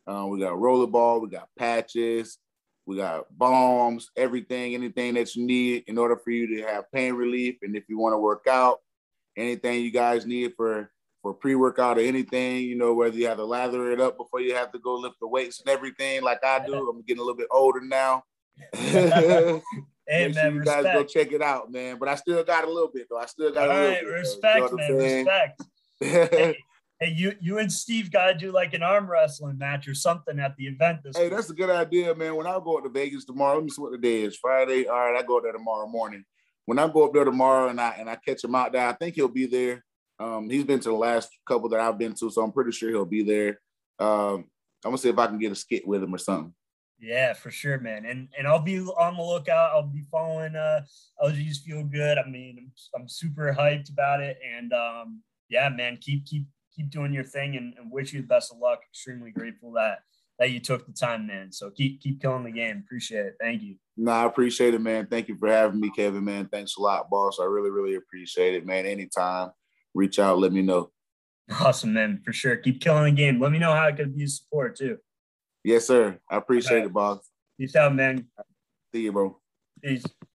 S2: Um, we got rollerball, we got patches, we got balms, everything, anything that you need in order for you to have pain relief. And if you want to work out, anything you guys need for for pre-workout or anything, you know, whether you have to lather it up before you have to go lift the weights and everything, like I do. I'm getting a little bit older now.
S1: Hey,
S2: Make sure
S1: man,
S2: you guys go check it out, man. But I still got a little bit though. I still
S1: All
S2: got a little
S1: right,
S2: bit.
S1: respect, man, respect. Hey, hey, you you and Steve gotta do like an arm wrestling match or something at the event this
S2: Hey,
S1: week.
S2: that's a good idea, man. When I go up to Vegas tomorrow, let me see what the day is. Friday. All right, I go there tomorrow morning. When I go up there tomorrow and I and I catch him out there, I think he'll be there. Um, he's been to the last couple that I've been to, so I'm pretty sure he'll be there. Um, I'm gonna see if I can get a skit with him or something.
S1: Yeah, for sure, man. And and I'll be on the lookout. I'll be following uh LG's feel good. I mean, I'm, I'm super hyped about it. And um, yeah, man, keep keep keep doing your thing and, and wish you the best of luck. Extremely grateful that that you took the time, man. So keep keep killing the game. Appreciate it. Thank you.
S2: No, I appreciate it, man. Thank you for having me, Kevin, man. Thanks a lot, boss. I really, really appreciate it, man. Anytime, reach out, let me know.
S1: Awesome, man. For sure. Keep killing the game. Let me know how I could be a support too.
S2: Yes, sir. I appreciate it, boss.
S1: Peace out, man.
S2: See you, bro.
S1: Peace.